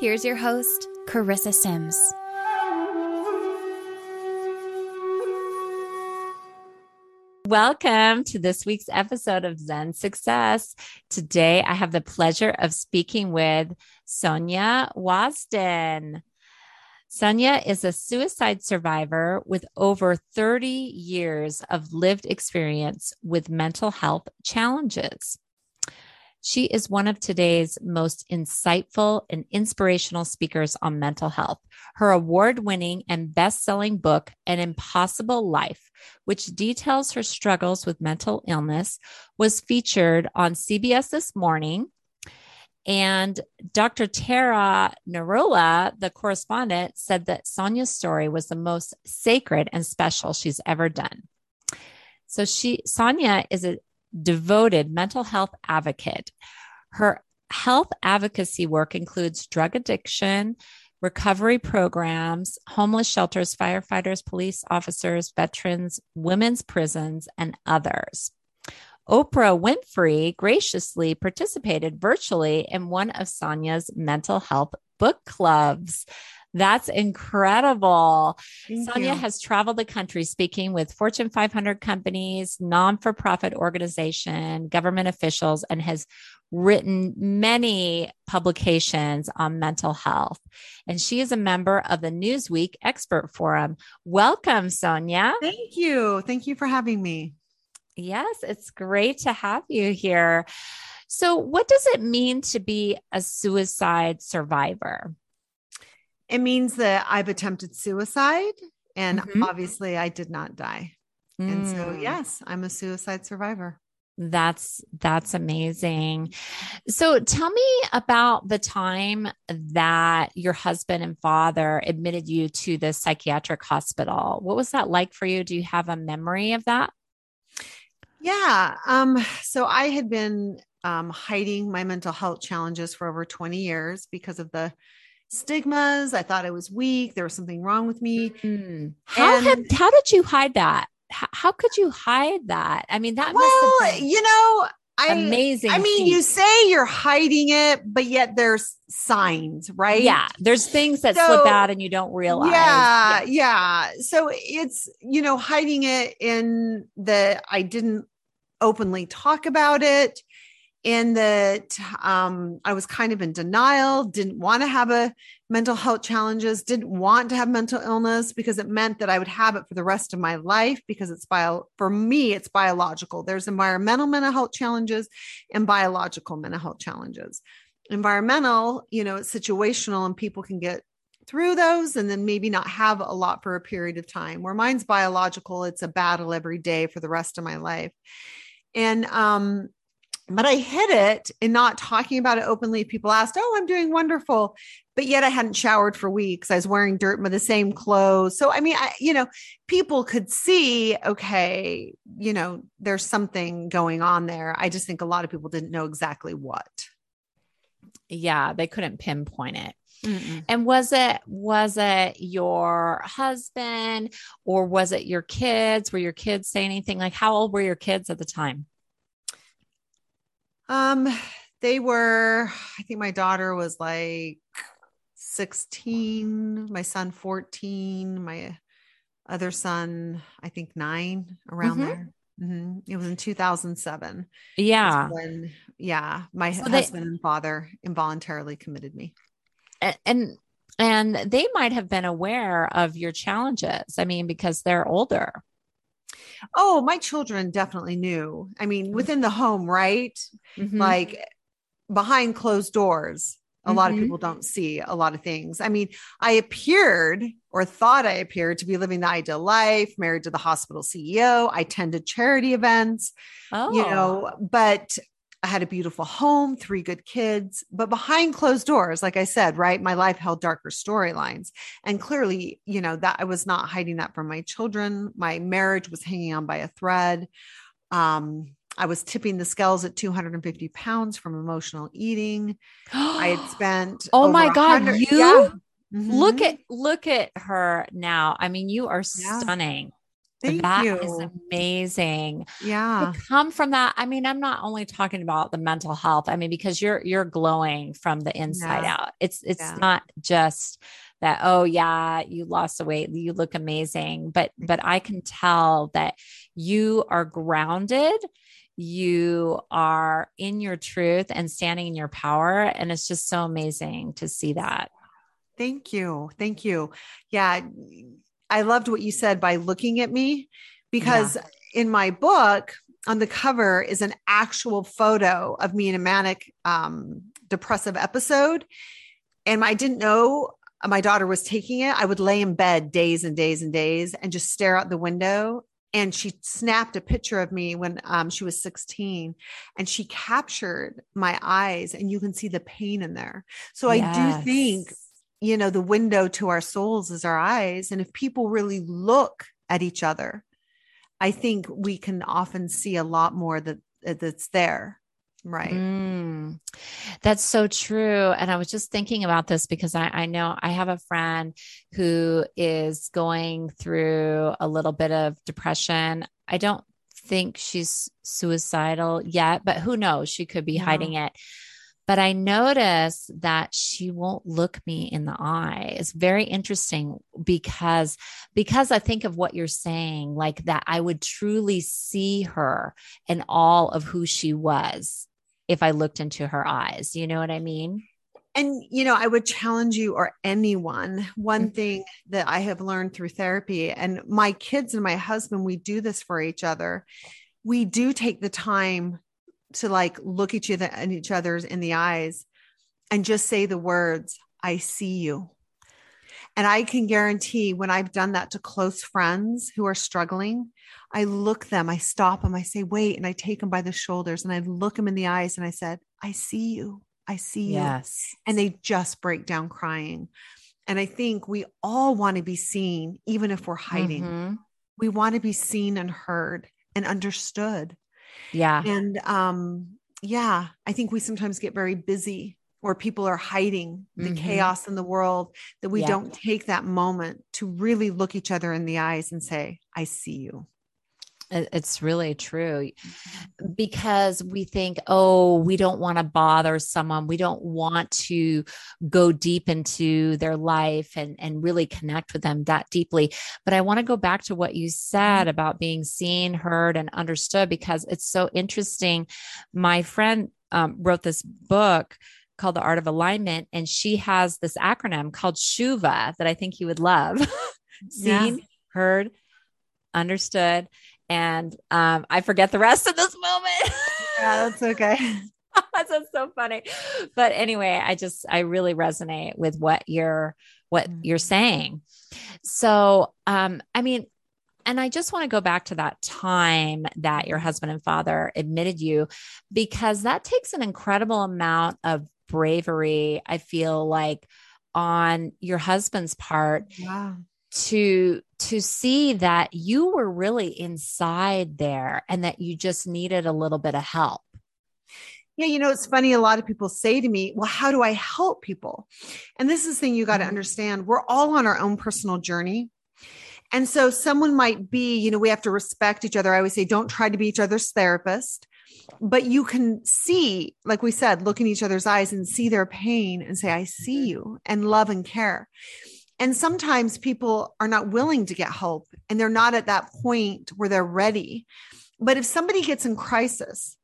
Here's your host, Carissa Sims. Welcome to this week's episode of Zen Success. Today, I have the pleasure of speaking with Sonja Wasden. Sonja is a suicide survivor with over 30 years of lived experience with mental health challenges. She is one of today's most insightful and inspirational speakers on mental health. Her award winning and best selling book, An Impossible Life, which details her struggles with mental illness, was featured on CBS This Morning. And Dr. Tara Narula, the correspondent, said that Sonja's story was the most sacred and special she's ever done. So she Sonja is a devoted mental health advocate. Her health advocacy work includes drug addiction, recovery programs, homeless shelters, firefighters, police officers, veterans, women's prisons, and others. Oprah Winfrey graciously participated virtually in one of Sonja's mental health book clubs. That's incredible. Thank Sonja you. has traveled the country speaking with Fortune 500 companies, non for profit organization, government officials, and has written many publications on mental health. And she is a member of the Newsweek Expert Forum. Welcome, Sonja. Thank you. Thank you for having me. Yes, it's great to have you here. So, what does it mean to be a suicide survivor? It means that I've attempted suicide and mm-hmm. obviously I did not die. Mm. And so, mm. yes, I'm a suicide survivor. That's that's amazing. So tell me about the time that your husband and father admitted you to the psychiatric hospital. What was that like for you? Do you have a memory of that? Yeah. Um so I had been um hiding my mental health challenges for over 20 years because of the stigmas. I thought I was weak. There was something wrong with me. Mm. How have, how did you hide that? How, how, could you hide that? I mean, that well, you know, I, amazing. I mean, feat. you say you're hiding it, but yet there's signs, right? Yeah, there's things that so, slip out and you don't realize. Yeah, yeah, yeah. So it's you know hiding it in the I didn't openly talk about it in that um, I was kind of in denial, didn't want to have a mental health challenges, didn't want to have mental illness because it meant that I would have it for the rest of my life because it's bio for me, it's biological. There's environmental mental health challenges and biological mental health challenges. Environmental, you know, it's situational and people can get through those and then maybe not have a lot for a period of time. Where mine's biological, it's a battle every day for the rest of my life. And um but I hid it in not talking about it openly. People asked, Oh, I'm doing wonderful. But yet I hadn't showered for weeks. I was wearing dirt with the same clothes. So, I mean, I, you know, people could see, okay, you know, there's something going on there. I just think a lot of people didn't know exactly what. Yeah, they couldn't pinpoint it. Mm-mm. And was it was it your husband or was it your kids? Were your kids say anything? Like how old were your kids at the time? Um, they were, I think my daughter was like 16, my son 14, my other son, I think nine around mm-hmm. there. Mm-hmm. It was in 2007. Yeah. When, yeah, my so husband they, and father involuntarily committed me. And, and they might have been aware of your challenges. I mean, because they're older. Oh, my children definitely knew. I mean, mm-hmm. within the home, right? Mm-hmm. Like behind closed doors, a mm-hmm. lot of mm-hmm. people don't see a lot of things. I mean, I appeared or thought I appeared to be living the ideal life, married to the hospital CEO. I attended charity events, oh. you know, but I had a beautiful home, three good kids, but behind closed doors, like I said, right, my life held darker storylines. And clearly, you know, that I was not hiding that from my children. My marriage was hanging on by a thread. Um, I was tipping the scales at 250 pounds from emotional eating. I had spent Oh my god, 100 you yeah. look Mhm. at look at her now. I mean, you are Yeah. stunning. Thank That you. is amazing. yeah. To come from that, I mean, I'm not only talking about the mental health. I mean, because you're you're glowing from the inside Yeah. out. It's it's Yeah. not just that oh yeah you lost the weight you look amazing but mm. but i can tell that you are grounded you are in your truth and standing in your power and it's just so amazing to see that Thank you. Thank you. Yeah. I loved what you said by looking at me because in my book, on the cover is an actual photo of me in a manic um, depressive episode. And I didn't know my daughter was taking it. I would lay in bed days and days and days and just stare out the window. And she snapped a picture of me when um, she was 16 and she captured my eyes, and you can see the pain in there. So I do think Yes. You know the window to our souls is our eyes and if people really look at each other i think we can often see a lot more that that's there right Mm, that's so true. And I was just thinking about this because I, I know I have a friend who is going through a little bit of depression. I don't think she's suicidal yet, but who knows? She could be hiding it. But I notice that she won't look me in the eye. It's very interesting because because I think of what you're saying, like that I would truly see her and all of who she was if I looked into her eyes. You know what I mean? and you know i would challenge you or anyone one Mhm. thing that i have learned through therapy and my kids and my husband we do this for each other we do take the time to like look each other and each other's in the eyes and just say the words i see you and i can guarantee when i've done that to close friends who are struggling i look them i stop them i say wait and i take them by the shoulders and i look them in the eyes and i said i see you i see you Yes. and they just break down crying. And I think we all want to be seen, even if we're hiding. Mhm. We want to be seen and heard and understood. Yeah. And um, yeah, I think we sometimes get very busy or people are hiding the Mhm. chaos in the world that we Yeah. don't take that moment to really look each other in the eyes and say, I see you. It- It's really true because we think, oh, we don't want to bother someone. We don't want to go deep into their life and, and really connect with them that deeply. But I want to go back to what you said about being seen, heard, and understood because it's so interesting. My friend um, wrote this book called The Art of Alignment, and she has this acronym called SHUVA that I think you would love Yeah. seen, heard, understood. And um, I forget the rest of this moment. Yeah, that's okay. That's so funny. But anyway, I just I really resonate with what you're what Mhm. you're saying. So um, I mean, and I just want to go back to that time that your husband and father admitted you because that takes an incredible amount of bravery, I feel like, on your husband's part Wow. to to see that you were really inside there and that you just needed a little bit of help. Yeah, you know, it's funny. A lot of people say to me, Well, how do I help people? And this is the thing you got to Mhm. understand. We're all on our own personal journey. And so someone might be, you know, we have to respect each other. I always say, don't try to be each other's therapist, but you can see, like we said, look in each other's eyes and see their pain and say, I see you and love and care. And sometimes people are not willing to get help and they're not at that point where they're ready. But if somebody gets in crisis,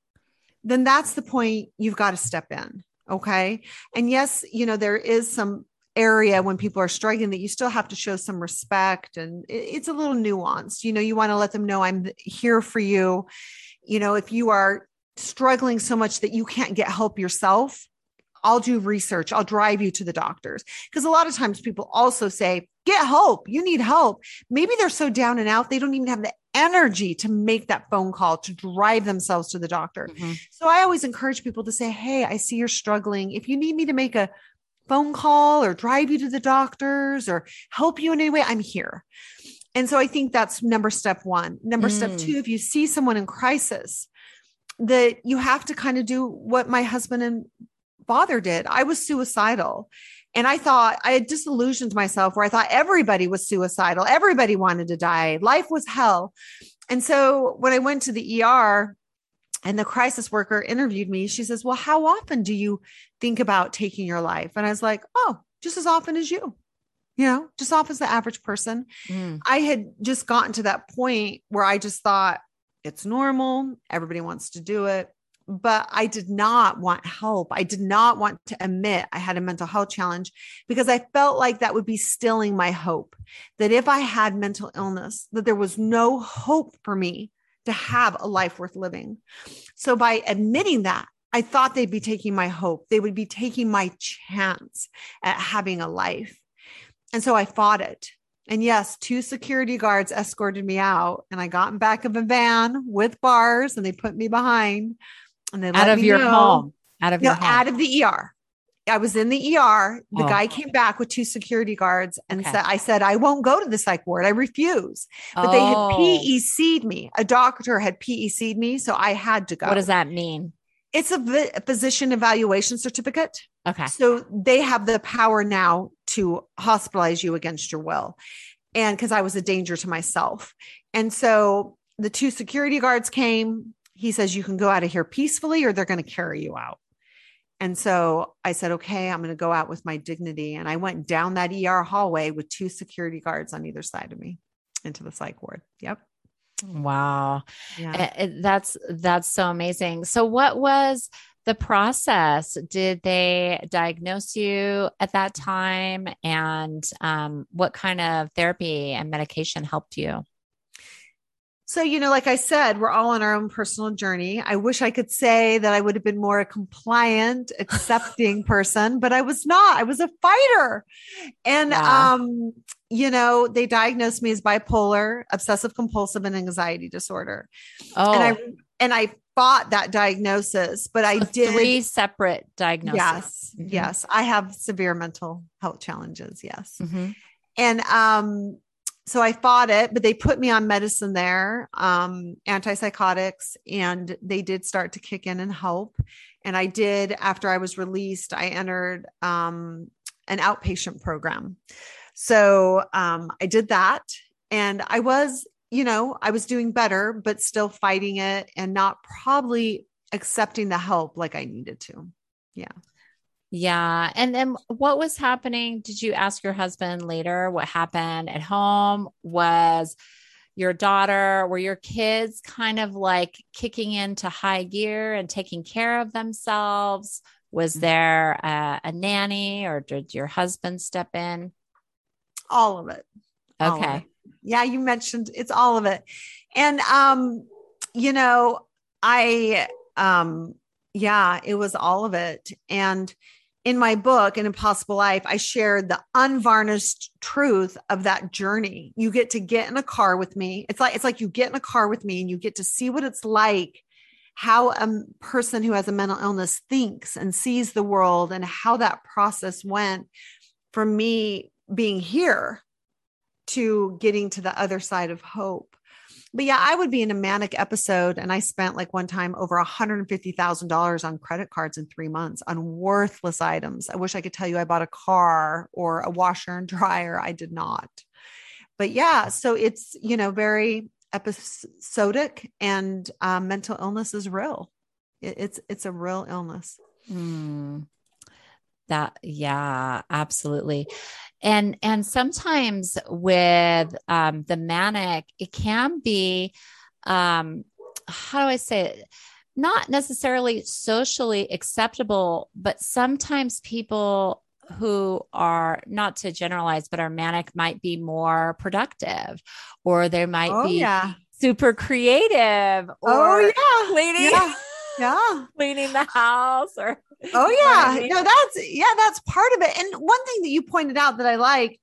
then that's the point you've got to step in. Okay. And yes, you know, there is some area when people are struggling that you still have to show some respect and it's a little nuanced. You know, you want to let them know I'm here for you. You know, if you are struggling so much that you can't get help yourself, I'll do research. I'll drive you to the doctors. Because a lot of times people also say, get help. You need help. Maybe they're so down and out, they don't even have the energy to make that phone call to drive themselves to the doctor. Mm-hmm. So I always encourage people to say, Hey, I see you're struggling. If you need me to make a phone call or drive you to the doctors or help you in any way, I'm here. And so I think that's number step one. Number mm. step two, if you see someone in crisis, that you have to kind of do what my husband and father did. I was suicidal. And I thought I had disillusioned myself where I thought everybody was suicidal. Everybody wanted to die. Life was hell. And so when I went to the ER and the crisis worker interviewed me, she says, Well, how often do you think about taking your life? And I was like, Oh, just as often as you, you know, just off as the average person. Mm. I had just gotten to that point where I just thought, it's normal. Everybody wants to do it. But I did not want help. I did not want to admit I had a mental health challenge because I felt like that would be stilling my hope that if I had mental illness, that there was no hope for me to have a life worth living. So by admitting that, I thought they'd be taking my hope. They would be taking my chance at having a life. And so I fought it. And yes, two security guards escorted me out, and I got in back of a van with bars, and they put me behind. And they out of your know, home, out of your home. out of the ER. I was in the ER. The oh. guy came back with two security guards and okay. said, I said, I won't go to the psych ward. I refuse. But oh. they had oh. PEC'd me. A doctor had PEC'd me. So I had to go. What does that mean? It's a, a physician evaluation certificate. Okay. So they have the power now to hospitalize you against your will. And because I was a danger to myself. And so the two security guards came. He says, You can go out of here peacefully or they're going to carry you out. And so I said, Okay, I'm going to go out with my dignity. And I went down that ER hallway with two security guards on either side of me into the psych ward. Yep. Wow. Yeah. That's that's so amazing. So what was the process? Did they diagnose you at that time? And um, what kind of therapy and medication helped you? So, you know, like I said, we're all on our own personal journey. I wish I could say that I would have been more a compliant, accepting person, but I was not. I was a fighter. And, yeah. um, you know, they diagnosed me as bipolar, obsessive compulsive, and anxiety disorder. Oh. And I and I fought that diagnosis, but I did three separate diagnoses. Yes. Mm-hmm. Yes. I have severe mental health challenges. Yes. Mm-hmm. And um, so I fought it, but they put me on medicine there, um, antipsychotics, and they did start to kick in and help. And I did, after I was released, I entered um, an outpatient program. So um, I did that. And I was you know, I was doing better, but still fighting it and not probably accepting the help like I needed to. Yeah. Yeah. And then what was happening? Did you ask your husband later what happened at home? Was your daughter, were your kids kind of like kicking into high gear and taking care of themselves? Was mm-hmm. there a, a nanny or did your husband step in? All of it. Okay. Yeah, you mentioned it's all of it. And um, you know, I um yeah, it was all of it. And in my book, An Impossible Life, I shared the unvarnished truth of that journey. You get to get in a car with me. It's like it's like you get in a car with me and you get to see what it's like how a person who has a mental illness thinks and sees the world and how that process went from me being here to getting to the other side of hope. But yeah, I would be in a manic episode and I spent like one time over $150,000 on credit cards in three months on worthless items. I wish I could tell you I bought a car or a washer and dryer. I did not. But yeah, so it's, you know, very episodic and um, mental illness is real. It, it's, it's a real illness. Mm. That, yeah, absolutely and and sometimes with um, the manic it can be um, how do i say it not necessarily socially acceptable but sometimes people who are not to generalize but are manic might be more productive or they might oh, be yeah. super creative oh yeah lady yeah. Yeah. cleaning the house or Oh You know yeah. No, that's yeah, that's part of it. And one thing that you pointed out that I like,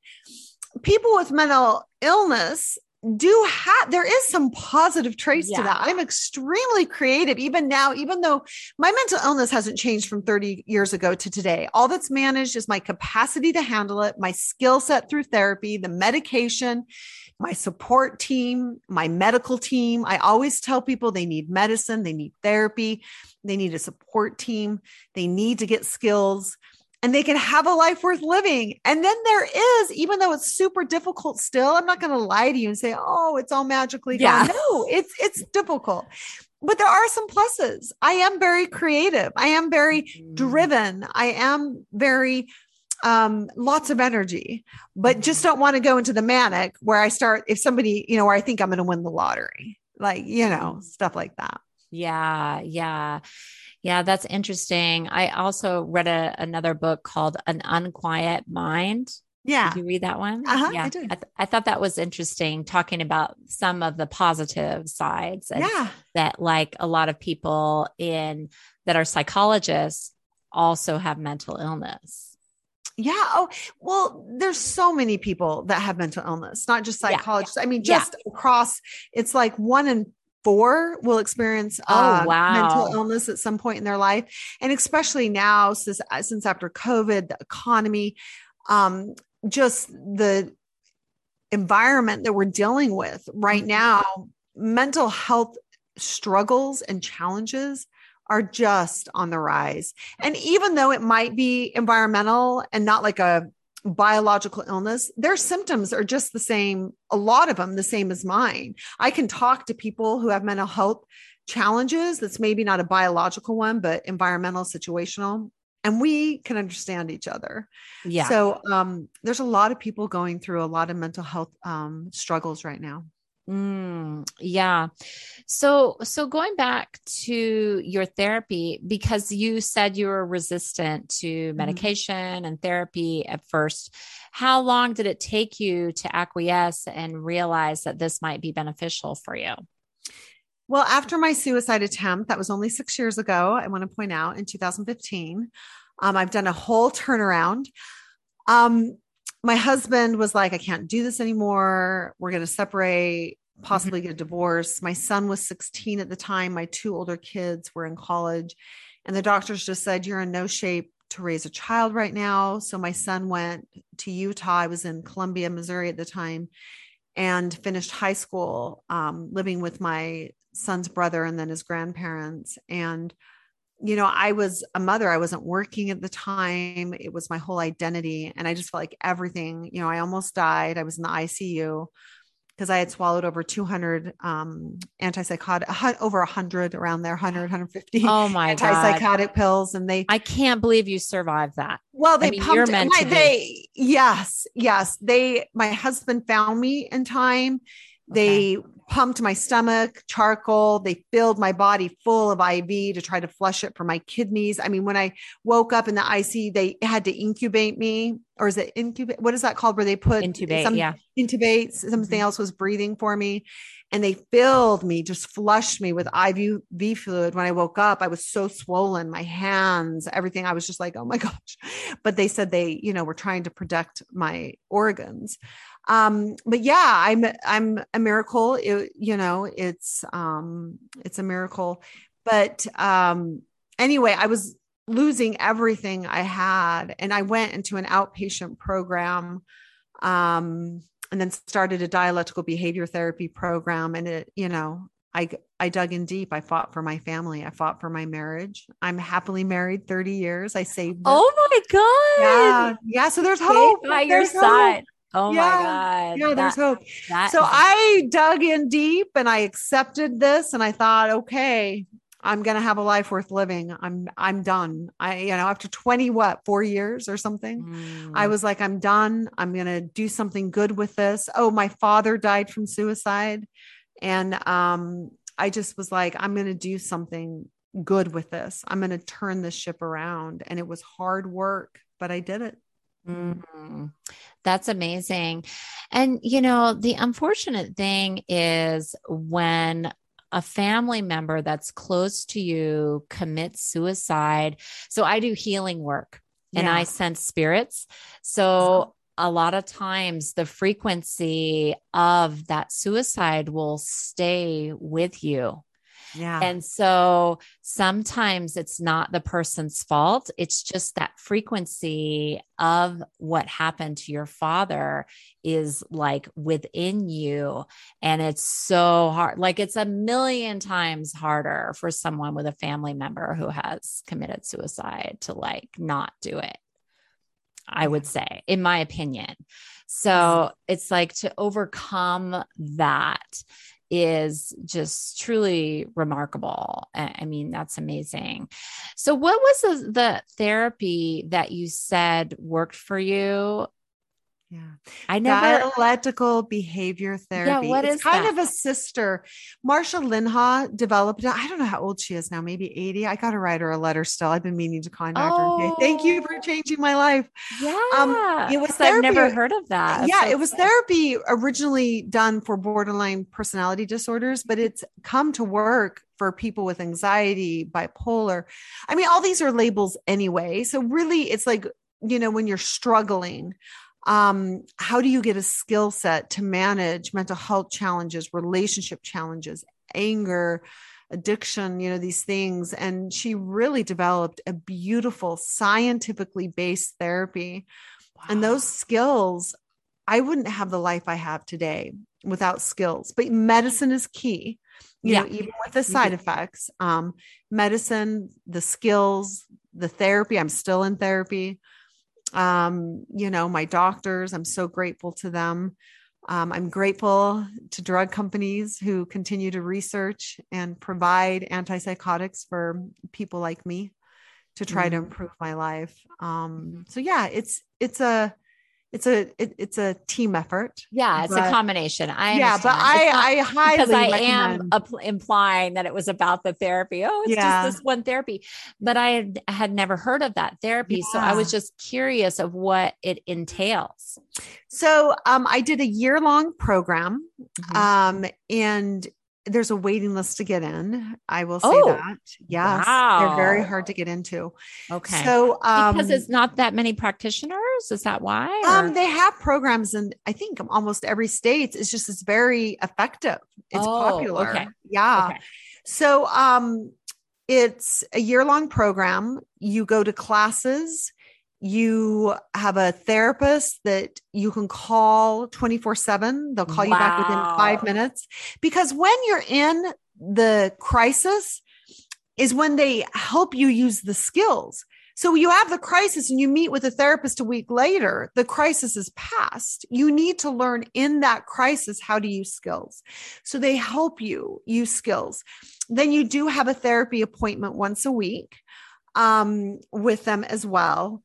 people with mental illness do have there is some positive trace Yeah. to that. I'm extremely creative even now even though my mental illness hasn't changed from 30 years ago to today. All that's managed is my capacity to handle it, my skill set through therapy, the medication, my support team, my medical team. I always tell people they need medicine, they need therapy, they need a support team, they need to get skills, and they can have a life worth living. And then there is, even though it's super difficult still, I'm not going to lie to you and say, oh, it's all magically Yeah. gone. No, it's it's difficult. But there are some pluses. I am very creative. I am very Mm. driven. I am very um lots of energy but just don't want to go into the manic where i start if somebody you know where i think i'm going to win the lottery like you know stuff like that Yeah, yeah. Yeah, that's interesting. I also read a, another book called An Unquiet Mind. yeah Did you read that one? Uh-huh, I yeah, did. th- I thought that was interesting, talking about some of the positive sides, and yeah that like a lot of people in that are psychologists also have mental illness. Yeah oh well there's so many people that have mental illness not just Yeah, yeah. psychologists i mean Yeah. just across it's like one in four will experience Oh, uh, wow. mental illness at some point in their life and especially now since since after covid the economy um just the environment that we're dealing with right Mhm. now mental health struggles and challenges are just on the rise. And even though it might be environmental and not like a biological illness their symptoms are just the same a lot of them the same as mine. I can talk to people who have mental health challenges. That's maybe not a biological one but environmental situational and we can understand each other. Yeah. so um, there's a lot of people going through a lot of mental health um, struggles right now Mm, yeah. So, so going back to your therapy, because you said you were resistant to medication and therapy at first, how long did it take you to acquiesce and realize that this might be beneficial for you? Well, after my suicide attempt, that was only six years ago, I want to point out in 2015, um, I've done a whole turnaround. Um, my husband was like, I can't do this anymore. We're going to separate, possibly get a divorce. My son was 16 at the time. My two older kids were in college. And the doctors just said, You're in no shape to raise a child right now. So my son went to Utah. I was in Columbia, Missouri at the time and finished high school um, living with my son's brother and then his grandparents. And, you know, I was a mother. I wasn't working at the time. It was my whole identity. And I just felt like everything, you know, I almost died. I was in the ICU because I had swallowed over 200 um, antipsychotic, a over 100 around there, 100, 150 Oh my God. antipsychotic pills. And they, I can't believe you survived that. well, they mean, pumped my, they yes, yes. They my husband found me in time. They pumped my stomach, charcoal. They filled my body full of IV to try to flush it for my kidneys. I mean, when I woke up in the IC, they had to incubate me, or is it incubate? What is that called? Where they put Intubate. some- yeah. intubate, something Mhm. else was breathing for me. And they filled me, just flushed me with IV fluid. When I woke up, I was so swollen, my hands, everything. I was just like, oh my gosh. But they said they, you know, were trying to protect my organs. Um, but yeah, I'm I'm a miracle. It, you know, it's um it's a miracle. But um anyway, I was losing everything I had. And I went into an outpatient program um, and then started a dialectical behavior therapy program. And it, you know, I, I dug in deep. I fought for my family. I fought for my marriage. I'm happily married 30 years. I saved it. Oh my God. yeah. Yeah. So there's hope. by your hope. side. Oh Yeah. my God. Yeah, there's That- hope. that So is- I dug in deep and I accepted this and I thought, okay, I'm going to have a life worth living. I'm, I'm done. I, you know, after 20, what, four years or something, I Mm. was like, I'm done. I'm going to do something good with this. Oh, my father died from suicide. And um, I just was like, I'm going to do something good with this. I'm going to turn this ship around. And it was hard work, but I did it. Mhm. That's amazing. And, you know, the unfortunate thing is when a family member that's close to you commits suicide. So I do healing work and Yeah. I sense spirits. So a lot of times the frequency of that suicide will stay with you. Yeah. And so sometimes it's not the person's fault. It's just that frequency of what happened to your father is like within you. And it's so hard. Like it's a million times harder for someone with a family member who has committed suicide to like not do it. I would say, in my opinion. So it's like to overcome that is just truly remarkable. I mean, that's amazing. So, what was the, the therapy that you said worked for you? Yeah. I never. Dialectical behavior therapy. what it's is kind that? of a sister. Marsha Linehan developed it. I don't know how old she is now, maybe 80. I got to write her a letter still. I've been meaning to contact her. and Thank you for Oh. changing my life. Um, yeah, it was I've never heard of that. Yeah, so it was therapy originally done for borderline personality disorders, but it's come to work for people with anxiety, bipolar. I mean, all these are labels anyway. So really it's like, you know, when you're struggling, um, how do you get a skill set to manage mental health challenges, relationship challenges, anger, addiction, you know, these things. And she really developed a beautiful scientifically based therapy. And those skills i wouldn't have the life i have today without skills. But medicine is key you know even with the side effects. Um medicine the skills the therapy i'm still in therapy um you know my doctors i'm so grateful to them um, i'm grateful to drug companies who continue to research and provide antipsychotics for people like me to try to Mhm. improve my life um so yeah it's it's a it's a it, it's a team effort Yeah, it's but- a combination. I yeah but. It's not- i i highly because I recommend am up- implying that it was about the therapy. Oh, it's Yeah. just this one therapy. But I had, had never heard of that therapy. So I was just curious of what it entails. so um i did a year long program Mhm. um and there's a waiting list to get in i will say Oh, that yes they're very hard to get into okay. so um because it's not that many practitioners. Is that why? um they have programs in i think almost every state it's just it's very effective it's Oh, popular okay. yeah Okay. So um it's a year long program. You go to classes, you have a therapist that you can call 24/7. They'll call you back within 5 minutes because when you're in the crisis is when they help you use the skills. So you have the crisis and you meet with a therapist a week later, the crisis is past. You need to learn in that crisis how to use skills. So they help you use skills. Then you do have a therapy appointment once a week um, with them as well.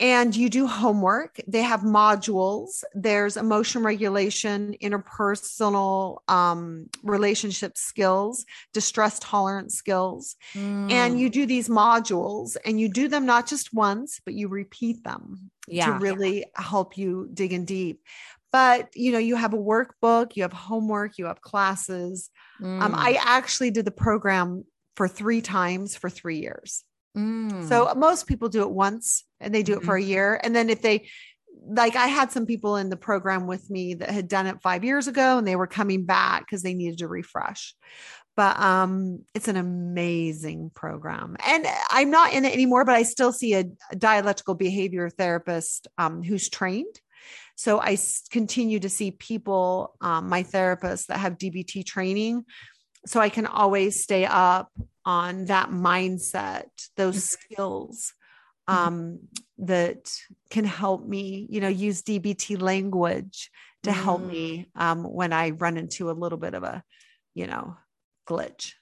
And you do homework. They have modules. There's emotion regulation, interpersonal um, relationship skills, distress tolerance skills Mm, and you do these modules and you do them not just once but you repeat them to Yeah. really help you dig in deep but you know you have a workbook you have homework you have classes um, mm, i actually did the program for three times for three years mm. so most people do it once and they do it for a year. And then if they like i had some people in the program with me that had done it five years ago and they were coming back because they needed to refresh. But um it's an amazing program. And i'm not in it anymore but i still see a dialectical behavior therapist um, who's trained. So i continue to see people um, my therapists that have dbt training. So i can always stay up on that mindset those skills um, that can help me you know use dbt language to help me um, when i run into a little bit of a you know glitch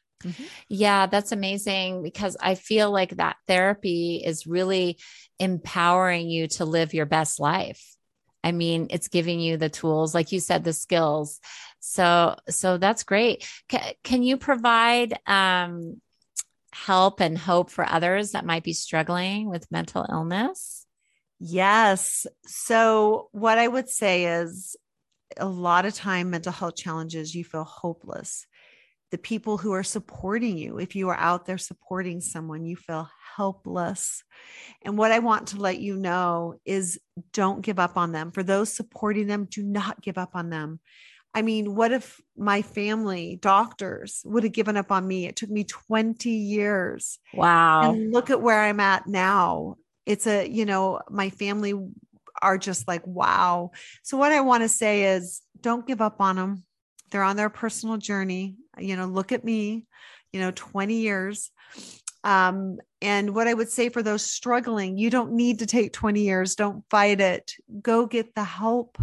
Yeah, that's amazing because I feel like that therapy is really empowering you to live your best life. I mean, it's giving you the tools, like you said, the skills. So, so that's great. Can, can you provide um, help and hope for others that might be struggling with mental illness? Yes. So, what I would say is a lot of time mental health challenges, you feel hopeless. the people who are supporting you. If you are out there supporting someone, you feel helpless. And what I want to let you know is don't give up on them. For those supporting them, do not give up on them. I mean, what if my family, doctors, would have given up on me? It took me 20 years. Wow. And look at where I'm at now. It's a, you know, my family are just like, wow. So, what I want to say is don't give up on them. They're on their personal journey. You know, look at me, you know, 20 years. Um, and what I would say for those struggling, you don't need to take 20 years. Don't fight it. Go get the help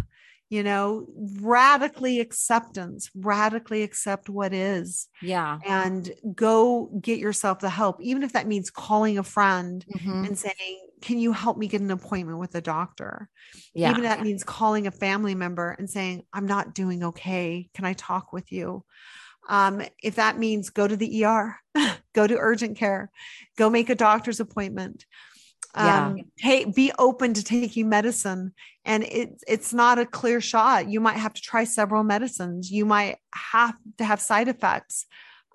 you know radically acceptance radically accept what is yeah. and go get yourself the help even if that means calling a friend Mhm. and saying can you help me get an appointment with a doctor? Yeah. Even if that means calling a family member and saying i'm not doing okay. Can i talk with you? Um, if that means go to the er go to urgent care go make a doctor's appointment Um, take, be open to taking medicine. And it's it's not a clear shot. You might have to try several medicines. You might have to have side effects.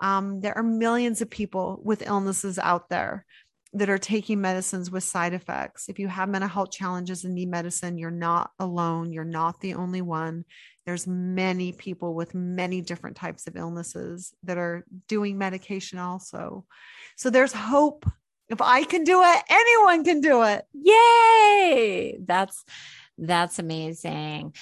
Um, there are millions of people with illnesses out there that are taking medicines with side effects. If you have mental health challenges and need medicine you're not alone. You're not the only one. There's many people with many different types of illnesses that are doing medication also. So there's hope if i can do it anyone can do it Yay! That's that's amazing.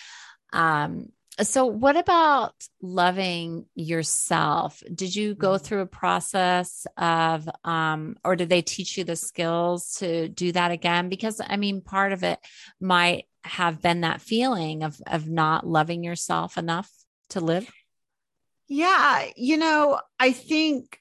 Um so what about loving yourself? Did you go Mhm. through a process of um or did they teach you the skills to do that again because I mean part of it might have been that feeling of of not loving yourself enough to live? Yeah, you know, I think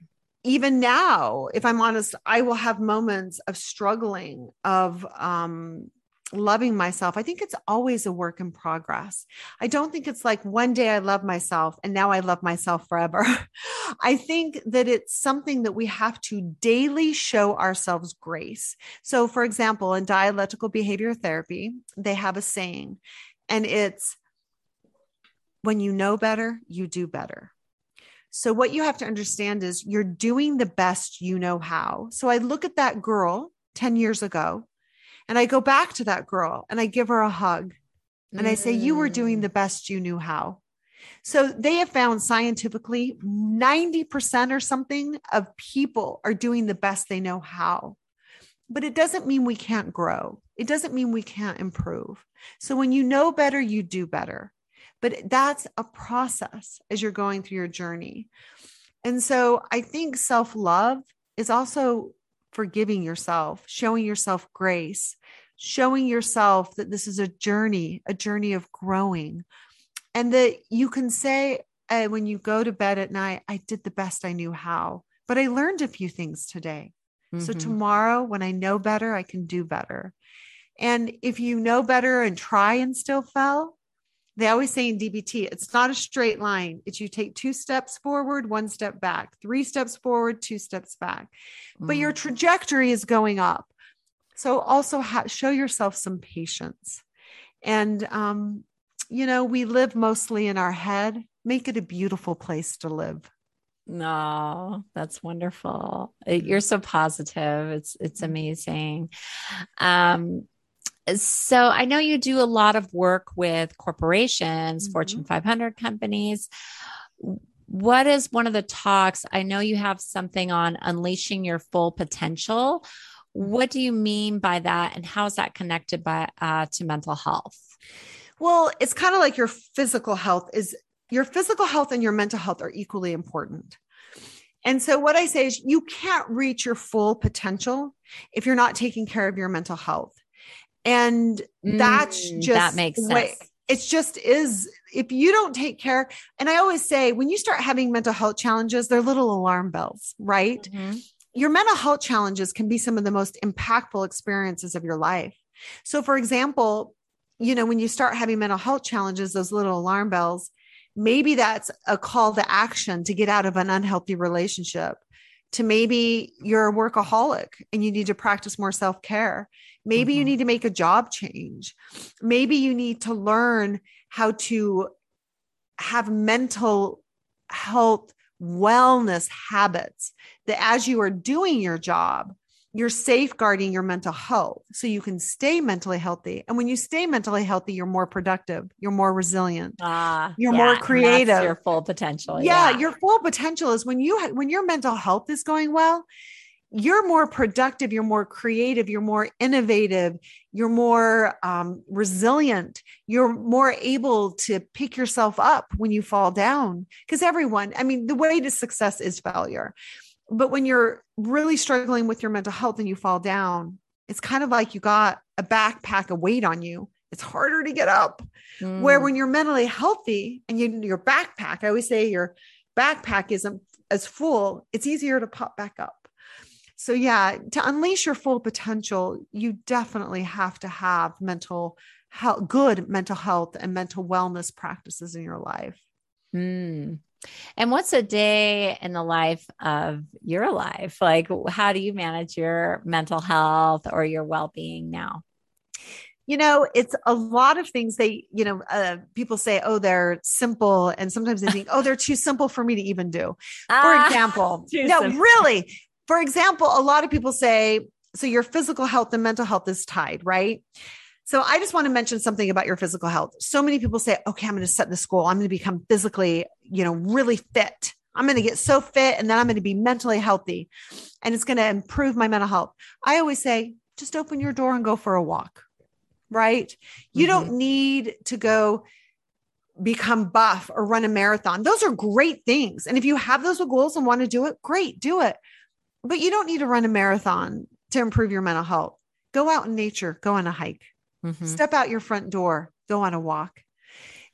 even now, if I'm honest, I will have moments of struggling, of um, loving myself. I think it's always a work in progress. I don't think it's like one day I love myself and now I love myself forever. I think that it's something that we have to daily show ourselves grace. So, for example, in dialectical behavior therapy, they have a saying, and it's when you know better, you do better. So, what you have to understand is you're doing the best you know how. So, I look at that girl 10 years ago and I go back to that girl and I give her a hug and I say, You were doing Mm. the best you knew how. So, they have found scientifically 90% or something of people are doing the best they know how. But it doesn't mean we can't grow, it doesn't mean we can't improve. So, when you know better, you do better but that's a process as you're going through your journey. And so I think self love is also forgiving yourself, showing yourself grace, showing yourself that this is a journey, a journey of growing. And that you can say uh, when you go to bed at night, I did the best I knew how, but I learned a few things today. So Mhm. tomorrow, when I know better, I can do better. And if you know better and try and still fail, they always say in DBT, it's not a straight line. It's you take two steps forward, one step back, three steps forward, two steps back. But your Mm. trajectory is going up. So also ha- show yourself some patience. And, um, you know, we live mostly in our head. Make it a beautiful place to live. No, that's wonderful. You're so positive. It's it's amazing. Um so I know you do a lot of work with corporations, Mhm. Fortune 500 companies. What is one of the talks? I know you have something on unleashing your full potential. What do you mean by that, and how is that connected by uh, to mental health? Well, it's kind of like your physical health is your physical health and your mental health are equally important. And so what I say is you can't reach your full potential if you're not taking care of your mental health. And that's Mm, just that makes the way- sense. it's just is if you don't take care and i always say when you start having mental health challenges they're little alarm bells right Mhm. your mental health challenges can be some of the most impactful experiences of your life so for example you know when you start having mental health challenges those little alarm bells maybe that's a call to action to get out of an unhealthy relationship to maybe you're a workaholic and you need to practice more self-care maybe you Mhm. need to make a job change maybe you need to learn how to have mental health wellness habits that as you are doing your job, you're safeguarding your mental health so you can stay mentally healthy. And when you stay mentally healthy, you're more productive, you're more resilient, Ah, you're yeah, more creative. Your full potential. yeah, your full potential is when you when your mental health is going well, you're more productive, you're more creative, you're more innovative, you're more um, resilient, you're more able to pick yourself up when you fall down. Because everyone, I mean, the way to success is failure. But when you're really struggling with your mental health and you fall down, it's kind of like you got a backpack of weight on you. It's harder to get up. Where Mm. when you're mentally healthy and you, your backpack, I always say your backpack isn't as full, it's easier to pop back up. So, yeah, to unleash your full potential, you definitely have to have mental health, good mental health and mental wellness practices in your life. Mm. And what's a day in the life of your life? Like, how do you manage your mental health or your well being now? you know it's a lot of things they you know uh, people say oh they're simple and sometimes they think oh they're too simple for me to even do for Ah, example too no simple. really for example a lot of people say so your physical health and mental health is tied right so i just want to mention something about your physical health so many people say okay i'm going to set this goal i'm going to become physically you know really fit i'm going to get so fit and then i'm going to be mentally healthy and it's going to improve my mental health i always say just open your door and go for a walk right you Mhm. don't need to go become buff or run a marathon. Those are great things. And if you have those goals and want to do it, great, do it. But you don't need to run a marathon to improve your mental health. Go out in nature, go on a hike, Mhm. step out your front door, go on a walk.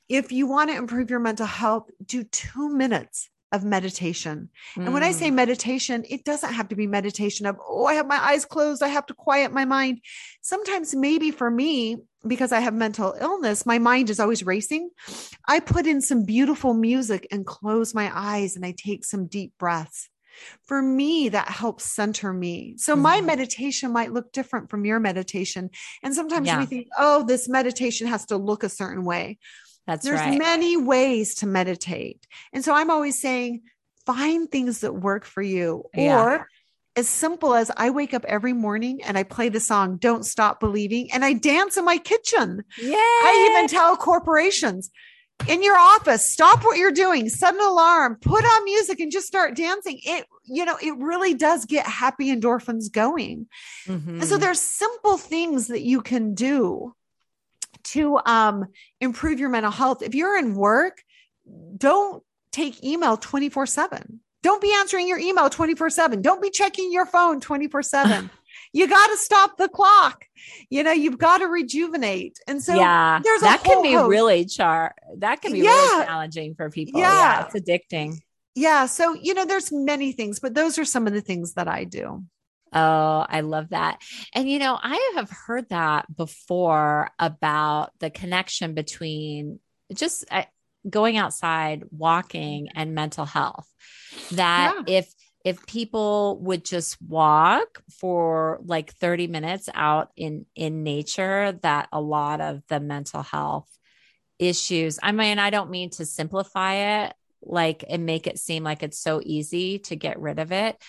If you want to improve your mental health, do two minutes of meditation. And when I say Mm. meditation, it doesn't have to be meditation of, oh, I have my eyes closed. I have to quiet my mind. Sometimes, maybe for me, because I have mental illness, my mind is always racing. I put in some beautiful music and close my eyes and I take some deep breaths. For me, that helps center me. So my Mhm. meditation might look different from your meditation. And sometimes Yeah. we think, oh, this meditation has to look a certain way. That's There's right. many ways to meditate. And so I'm always saying find things that work for you. Yeah. Or as simple as I wake up every morning and I play the song Don't Stop Believing and I dance in my kitchen. yeah. I even tell corporations in your office, stop what you're doing, set an alarm, put on music and just start dancing. It, you know, it really does get happy endorphins going. And so Mhm. there's simple things that you can do to um, improve your mental health. If you're in work, don't take email 24 7. Don't be answering your email 24 7. Don't be checking your phone 24 7. You got to stop the clock. You know, you've got to rejuvenate. And so yeah, there's a that can be host. really char. That can be Yeah. really challenging for people. Yeah. Yeah. it's addicting. yeah. So, you know, there's many things, but those are some of the things that I do. Oh, I love that. And you know, I have heard that before about the connection between just uh, going outside, walking, and mental health. That if if people would just walk for like 30 minutes out in in nature, that a lot of the mental health issues. I mean, I don't mean to simplify it like and make it seem like it's so easy to get rid of it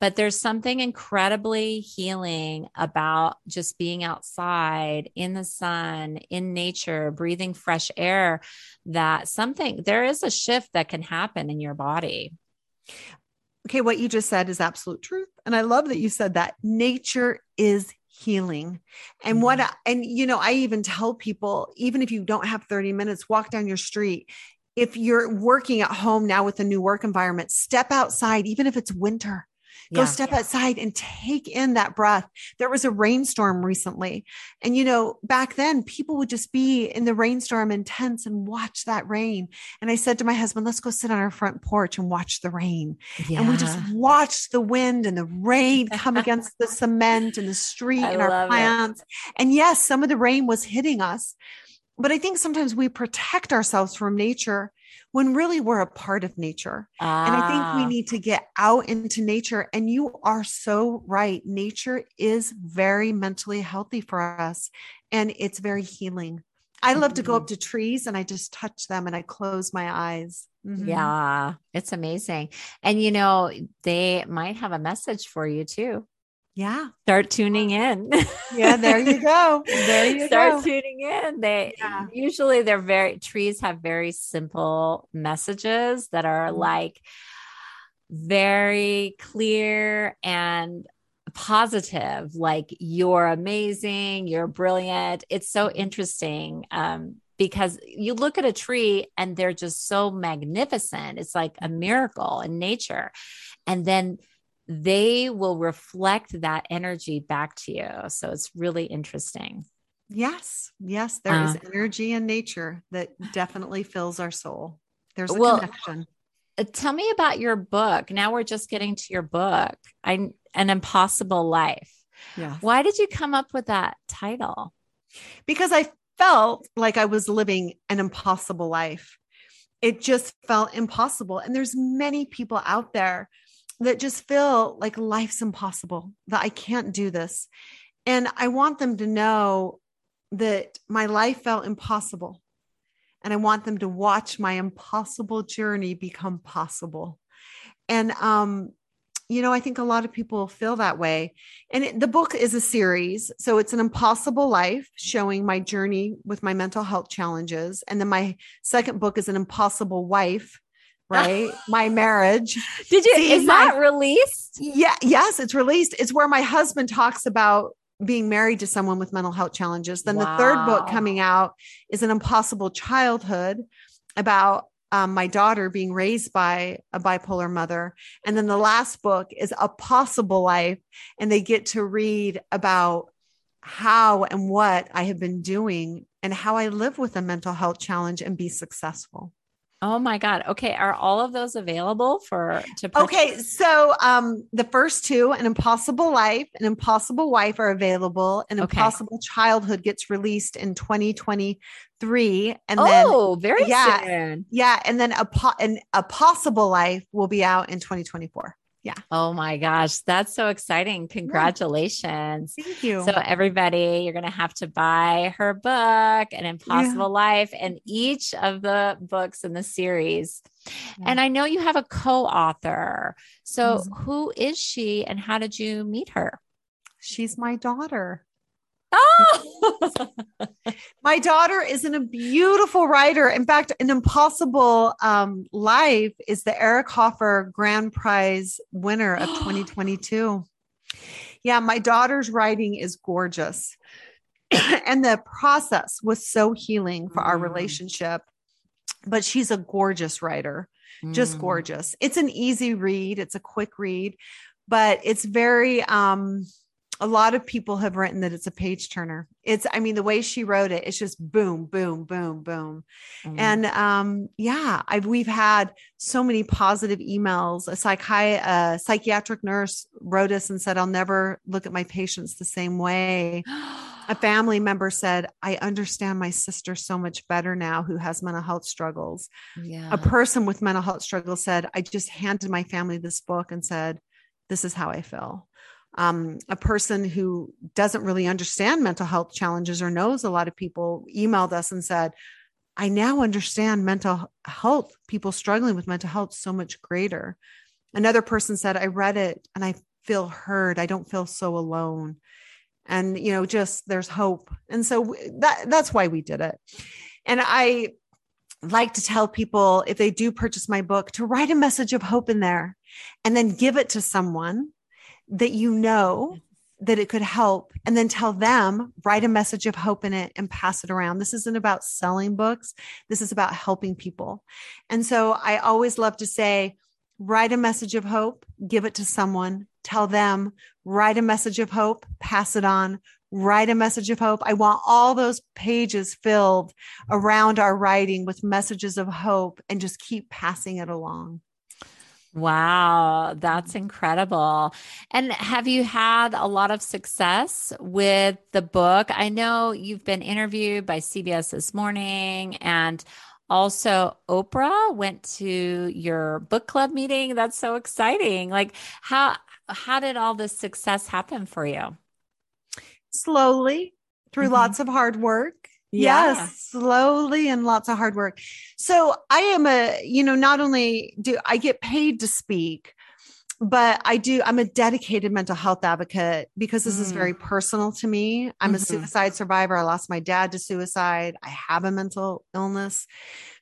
but there's something incredibly healing about just being outside in the sun, in nature, breathing fresh air. That something, there is a shift that can happen in your body. Okay, what you just said is absolute truth. And I love that you said that. Nature is healing. And what mm-hmm. I, and you know, I even tell people even if you don't have 30 minutes, walk down your street. If you're working at home now with a new work environment, step outside even if it's winter. Go Yeah. step outside and take in that breath. There was a rainstorm recently. And, you know, back then people would just be in the rainstorm in tents and watch that rain. And I said to my husband, let's go sit on our front porch and watch the rain. And we just watched the wind and the rain come against the cement and the street I and our love it. plants. And yes, some of the rain was hitting us. But I think sometimes we protect ourselves from nature when really we're a part of nature. And I think we Ah, need to get out into nature. And you are so right. Nature is very mentally healthy for us and it's very healing. I love to go up to trees and I just touch them and I close my eyes. Mhm. Yeah, it's amazing. And you know, they might have a message for you too. Yeah. Start tuning in. Yeah. There you go. There you go. Start go. tuning in. They Yeah. usually they're very trees have very simple messages that are Mhm. like very clear and positive like you're amazing you're brilliant it's so interesting um because you look at a tree and they're just so magnificent it's like a miracle in nature and then they will reflect that energy back to you so it's really interesting Yes. Yes. There is Uh. energy in nature that definitely fills our soul. There's a Well, connection. Uh, tell me about your book now we're just getting to your book I, an impossible life Yeah. why did you come up with that title Because I felt like I was living an impossible life. It just felt impossible. And there's many people out there that just feel like life's impossible, that I can't do this. And I want them to know that my life felt impossible. And I want them to watch my impossible journey become possible. And, um, you know, I think a lot of people feel that way. And it, the book is a series. So it's an impossible life showing my journey with my mental health challenges. And then my second book is an impossible wife, right? my marriage. did you See, is my- that released Yeah, yes, it's released. It's where my husband talks about being married to someone with mental health challenges. Then the third book coming out is an impossible childhood about um, my daughter being raised by a bipolar mother. And then the last book is a possible life, and they get to read about how and what I have been doing and how I live with a mental health challenge and be successful. Oh my God. Okay. Are all of those available for to purchase? Okay, so um the first two, an impossible life, an impossible wife are available. An Okay. impossible childhood gets released in 2023. And then Oh, very yeah. soon. yeah, and then a po- an, a possible life will be out in 2024. Oh my gosh. That's so exciting. Congratulations. Thank you. So, everybody, you're going to have to buy her book, An Impossible Life, and each of the books in the series. And I know you have a co author. So, Mhm. who is she and how did you meet her? She's my daughter. Oh, My daughter is an, a beautiful writer. In fact, an impossible um, life is the Eric Hoffer Grand Prize winner of 2022. Yeah, my daughter's writing is gorgeous. and the process was so healing for our Mm. relationship. But she's a gorgeous writer, just Mm. gorgeous. It's an easy read, it's a quick read, but it's very um a lot of people have written that it's a page turner. It's, I mean, the way she wrote it, it's just boom, boom, boom, boom. Mm. And um, yeah, I've we've had so many positive emails. A psychi- a psychiatric nurse wrote us and said, "I'll never look at my patients the same way." A family member said, "I understand my sister so much better now, who has mental health struggles." yeah. A person with mental health struggles said, "I just handed my family this book and said, this is how I feel." Um, a person who doesn't really understand mental health challenges or knows a lot of people emailed us and said, I now understand mental health, people struggling with mental health so much greater. Another person said, I read it and I feel heard. I don't feel so alone. And, you know, just there's hope. And so that, that's why we did it. And I like to tell people if they do purchase my book to write a message of hope in there and then give it to someone that you know that it could help and then tell them write a message of hope in it and pass it around. This isn't about selling books. This is about helping people. And so i always love to say write a message of hope give it to someone. Tell them write a message of hope pass it on. Write a message of hope. I want all those pages filled around our writing with messages of hope and just keep passing it along Wow, that's incredible. And have you had a lot of success with the book? I know you've been interviewed by CBS this morning and also Oprah went to your book club meeting. That's so exciting. Like how how did all this success happen for you? slowly through Mhm. lots of hard work Yeah. Yes, slowly and lots of hard work. So I am a, you know, not only do I get paid to speak, but I do, I'm a dedicated mental health advocate because this is Mm. very personal to me. I'm a Mhm. suicide survivor. I lost my dad to suicide. I have a mental illness.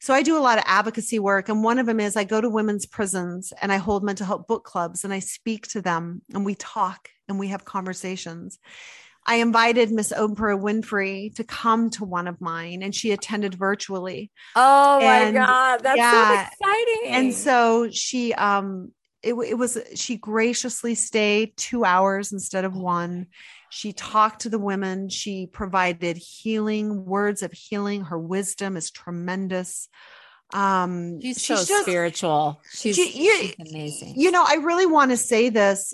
So I do a lot of advocacy work. And one of them is I go to women's prisons and I hold mental health book clubs and I speak to them and we talk and we have conversations. I invited Miss Oprah Winfrey to come to one of mine and she attended virtually. Oh my God. That's yeah, so exciting. And so she um it, it was she graciously stayed 2 hours instead of one. She talked to the women, she provided healing words of healing. Her wisdom is tremendous. Um she's, so just- spiritual. She's, She- you- she's amazing. you know, I really want to say this.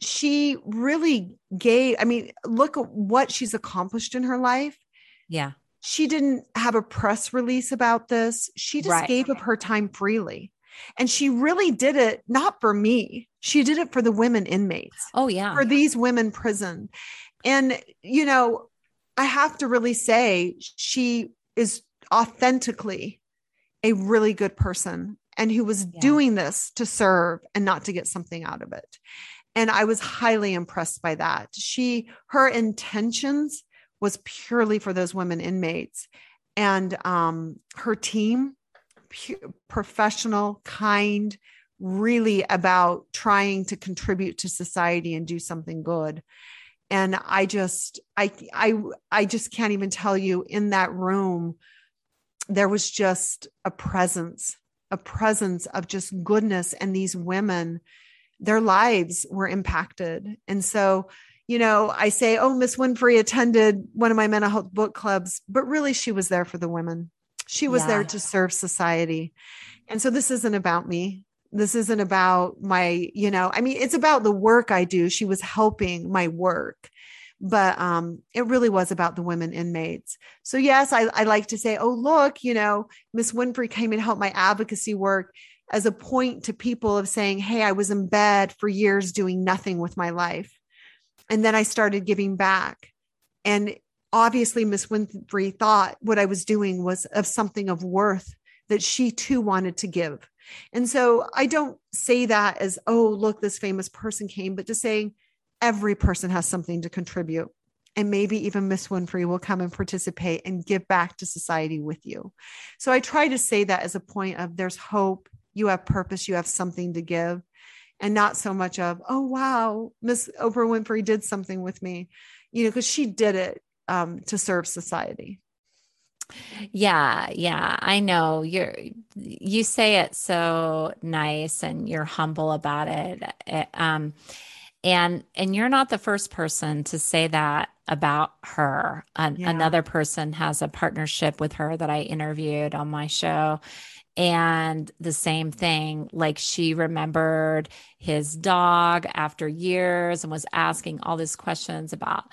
She really gave, I mean, look at what she's accomplished in her life. yeah. She didn't have a press release about this. She just Right. gave up her time freely. And she really did it not for me. She did it for the women inmates, Oh, yeah. for these women prison. And, you know, I have to really say she is authentically a really good person and who was Yeah. doing this to serve and not to get something out of it. And I was highly impressed by that. She, her intentions was purely for those women inmates and um, her team, pu- professional, kind, really about trying to contribute to society and do something good. And I just, I, I, I just can't even tell you in that room, there was just a presence, a presence of just goodness. And these women, their lives were impacted. And so, you know, I say, oh, Miss Winfrey attended one of my mental health book clubs, but really she was there for the women. She was there to serve society. And so this isn't about me. This isn't about my, you know, I mean, it's about the work I do. She was helping my work, but um, it really was about the women inmates. So yes, I, I like to say, oh, look, you know, Miss Winfrey came and helped my advocacy work as a point to people of saying, hey, I was in bed for years doing nothing with my life. And then I started giving back. And obviously, Miss Winfrey thought what I was doing was of something of worth that she too wanted to give. And so I don't say that as, oh, look, this famous person came, but to saying every person has something to contribute. And maybe even Miss Winfrey will come and participate and give back to society with you. So I try to say that as a point of there's hope, you have purpose, you have something to give, and not so much of, oh, wow, Miss Oprah Winfrey did something with me, you know, because she did it um, to serve society. Yeah, yeah, I know. You're you say it so nice and you're humble about it. Eh, Um and and you're not the first person to say that about her. An, Yeah. Another person has a partnership with her that I interviewed on my show. And the same thing, like she remembered his dog after years and was asking all these questions about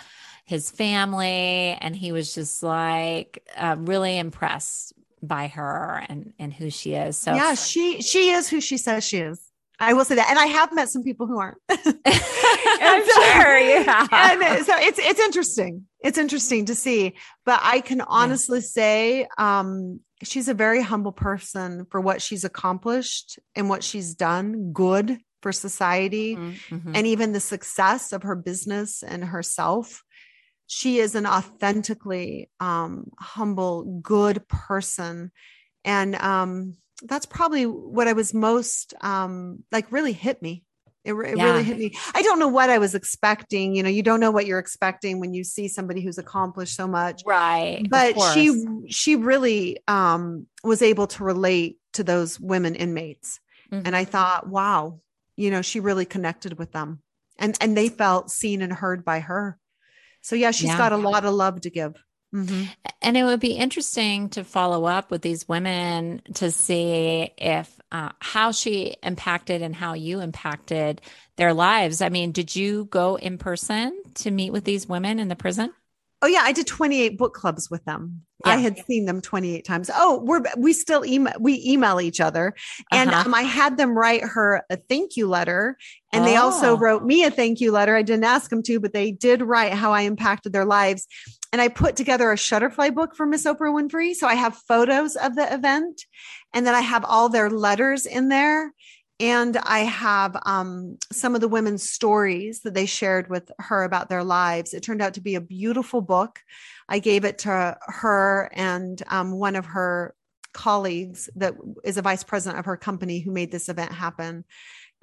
his family. And he was just like uh, really impressed by her and, and who she is. So, yeah, she she is who she says she is. I will say that, and I have met some people who aren't. I'm so- sure. Yeah. and so it's it's interesting. It's interesting to see, but I can honestly say um, she's a very humble person for what she's accomplished and what she's done good for society, Mhm. and even the success of her business and herself. She is an authentically um, humble, good person, and um, that's probably what I was most um, like. Really hit me. It, it Yeah. really hit me. I don't know what I was expecting. You know, you don't know what you're expecting when you see somebody who's accomplished so much. Right. But she she really um, was able to relate to those women inmates, Mhm. and I thought, wow, you know, she really connected with them, and and they felt seen and heard by her. So yeah, she's Yeah. got a lot of love to give. Mhm. And it would be interesting to follow up with these women to see if uh, how she impacted and how you impacted their lives. I mean, did you go in person to meet with these women in the prison? Oh yeah, I did 28 book clubs with them. Yeah. I had seen them 28 times. Oh, we're we still email we email each other. And Uh-huh. um, I had them write her a thank you letter. And they also Oh. wrote me a thank you letter. I didn't ask them to, but they did write how I impacted their lives. And I put together a Shutterfly book for Miss Oprah Winfrey. So I have photos of the event and then I have all their letters in there. And I have um, some of the women's stories that they shared with her about their lives. It turned out to be a beautiful book. I gave it to her and um, one of her colleagues that is a vice president of her company who made this event happen.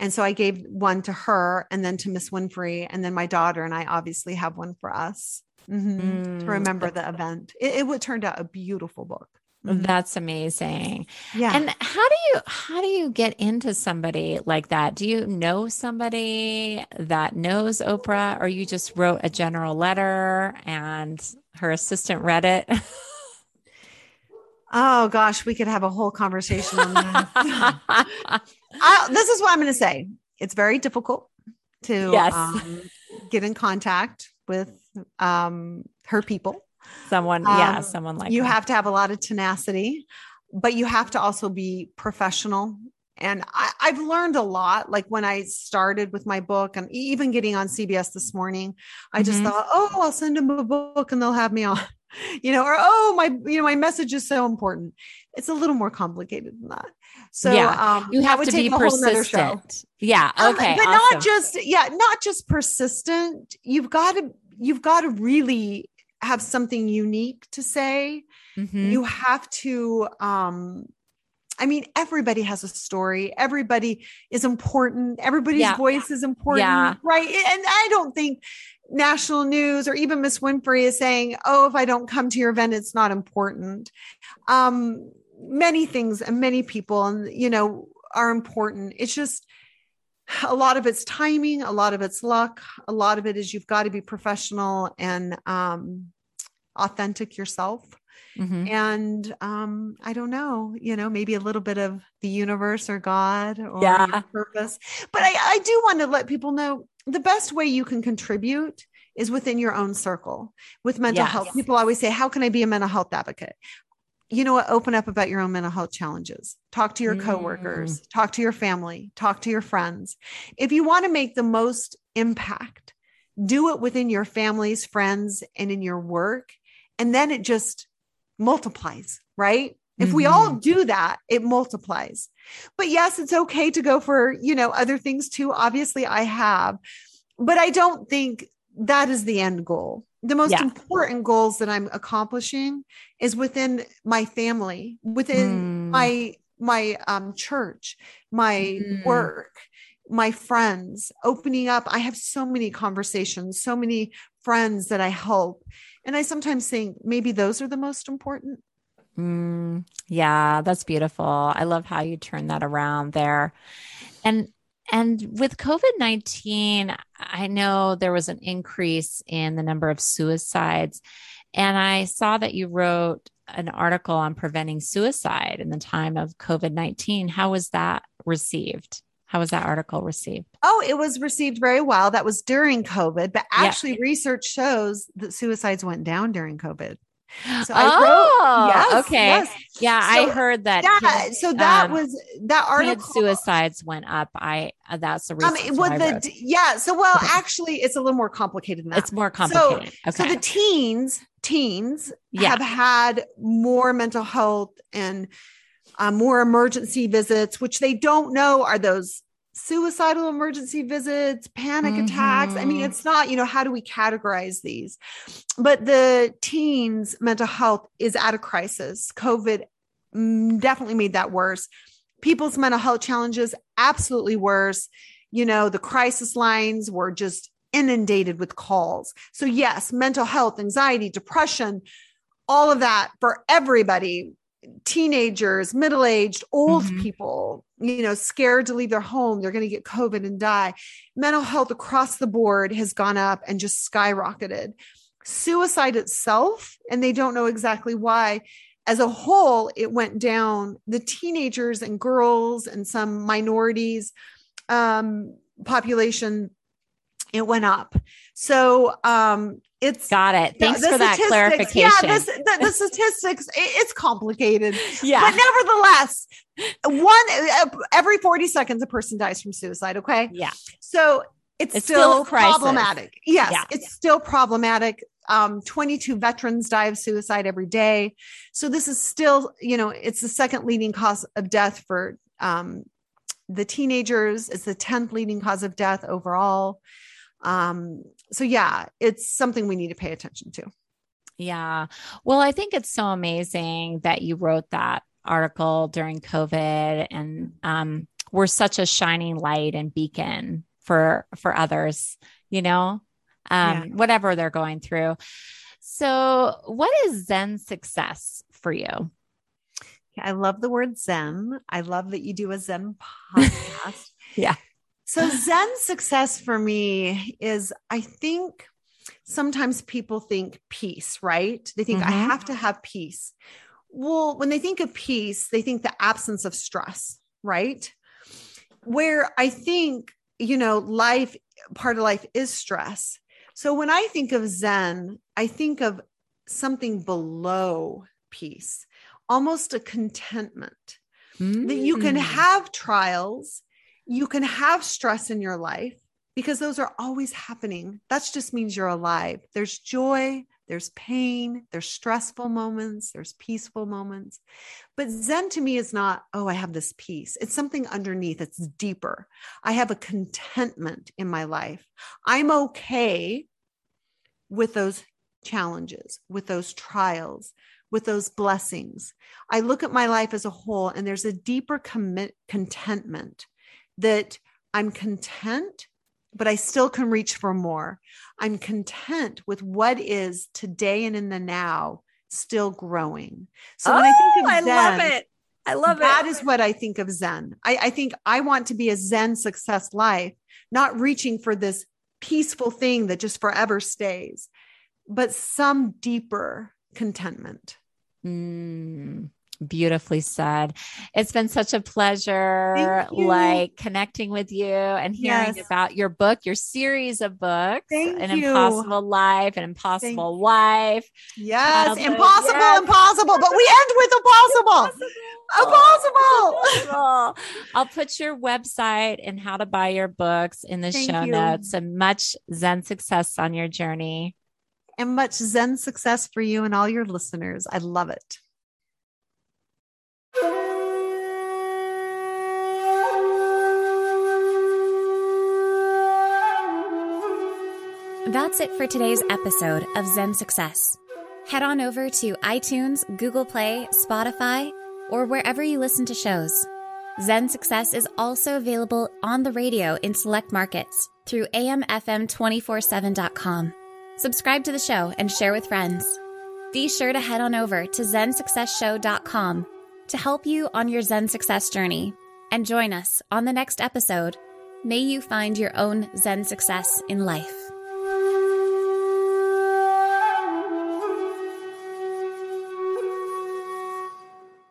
And so I gave one to her and then to Miss Winfrey. And then my daughter and I obviously have one for us mhm, Mm, to remember the event. It, it would turned out a beautiful book. Mhm. That's amazing. Yeah. And how do you how do you get into somebody like that? Do you know somebody that knows Oprah or you just wrote a general letter and her assistant read it? oh gosh, we could have a whole conversation on that. I, this is what I'm going to say. It's very difficult to Yes. um, get in contact with um, her people. Someone, yeah, Um, someone like you that. have to have a lot of tenacity, but you have to also be professional. And I, I've learned a lot. Like when I started with my book and even getting on CBS this morning, I just Mhm. thought, oh, I'll send them a book and they'll have me on, you know, or oh, my, you know, my message is so important. It's a little more complicated than that. So Yeah, um, you have to be a whole nother show. persistent. Yeah. Um, Okay. but awesome. not just yeah not just persistent you've got to you've got to really have something unique to say Mhm. you have to um I mean, everybody has a story. Everybody is important. Everybody's Yeah. voice is important. Yeah. Right. And I don't think national news or even Miss Winfrey is saying, oh, if I don't come to your event, it's not important. Um, many things and many people, and you know, are important. It's just a lot of it's timing, a lot of it's luck, a lot of it is you've got to be professional and um authentic yourself Mhm. and um i don't know you know maybe a little bit of the universe or god or Yeah. purpose but i i do want to let people know the best way you can contribute is within your own circle with mental Yes. health people always say how can i be a mental health advocate you know what? Open up about your own mental health challenges. Talk to your Mm. coworkers talk to your family talk to your friends. If you want to make the most impact do it within your families friends and in your work and then it just multiplies right? If we all do that it multiplies. But yes it's okay to go for you know other things too. Obviously i have. But i don't think that is the end goal the most Yeah. important goals that i'm accomplishing is within my family within Mm. my my um church my Mm. work my friends opening up i have so many conversations so many friends that i help and i sometimes think maybe those are the most important Mm, yeah, that's beautiful. I love how you turn that around there. And and with COVID-19, I know there was an increase in the number of suicides. And I saw that you wrote an article on preventing suicide in the time of COVID-19. How was that received? How was that article received? oh it was received very well that was during covid but Yeah. actually research shows that suicides went down during covid so oh, yes, okay. yes. Yeah, I heard that. that kids, so that um, was that article suicides went up. I uh, that's the um, reason. I wrote. the yeah so well Okay. actually it's a little more complicated than that It's more complicated. So okay. the teens, teens Yeah. have had more mental health and uh, more emergency visits, which they don't know are those suicidal emergency visits, panic attacks. I mean, Mhm. it's not, you know, how do we categorize these? But the teens' mental health is at a crisis. COVID mm, definitely made that worse. People's mental health challenges, absolutely worse. You know, the crisis lines were just inundated with calls. So, yes, mental health, anxiety, depression, all of that for everybody teenagers, middle aged, old Mhm. people, you know, scared to leave their home. They're going to get COVID and die. Mental health across the board has gone up and just skyrocketed. Suicide itself, and they don't know exactly why. As a whole, it went down. The teenagers and girls and some minorities um, population It went up. So um it's got it. Thanks for that clarification. Yeah, this, the, the statistics, it, it's complicated. Yeah. But nevertheless, one every 40 seconds, a person dies from suicide. Okay. Yeah. So it's, It's still, still problematic. Yes, Yeah. it's still problematic. Um, 22 veterans die of suicide every day. So this is still, you know, it's the second leading cause of death for um, the teenagers. It's the 10th leading cause of death overall. Um, so yeah, it's something we need to pay attention to. Yeah. Well, I think it's so amazing that you wrote that article during COVID and um, we're such a shining light and beacon for for others, you know, um, Yeah. whatever they're going through. So, what is Zen success for you? I love the word Zen. I love that you do a Zen podcast. Yeah. So, Zen success for me is, I think sometimes people think peace, right? They think I Mhm. have to have peace. Well, when they think of peace, they think the absence of stress, right? Where I think, you know, life, part of life is stress. So when I think of Zen, I think of something below peace, almost a contentment that you can Mm. have trials, you can have stress in your life because those are always happening. That just means you're alive. There's joy, there's pain, there's stressful moments, there's peaceful moments. But Zen to me is not, oh, I have this peace. It's something underneath, it's deeper. I have a contentment in my life. I'm okay with those challenges, with those trials, with those blessings. I look at my life as a whole, and there's a deeper commit contentment that I'm content, but I still can reach for more. I'm content with what is today and in the now, still growing. So when I think of Oh, I Zen, love it. I love that it. is what I think of Zen. I, I think I want to be a Zen success life, not reaching for this peaceful thing that just forever stays, but some deeper contentment. Mm, beautifully said. It's been such a pleasure, like connecting with you and hearing Yes. about your book, your series of books, Thank An you. Impossible Life, An Impossible Wife. Yes, Childhood, impossible, yes. impossible, but we end with impossible. Impossible. Impossible. I'll put your website and how to buy your books in the Thank show you. notes and much Zen success on your journey. And much Zen success for you and all your listeners. I love it. That's it for today's episode of Zen Success. Head on over to iTunes, Google Play, Spotify, or wherever you listen to shows. Zen Success is also available on the radio in select markets through amfm247.com. Subscribe to the show and share with friends. Be sure to head on over to zensuccessshow.com to help you on your Zen success journey and join us on the next episode. May you find your own Zen success in life.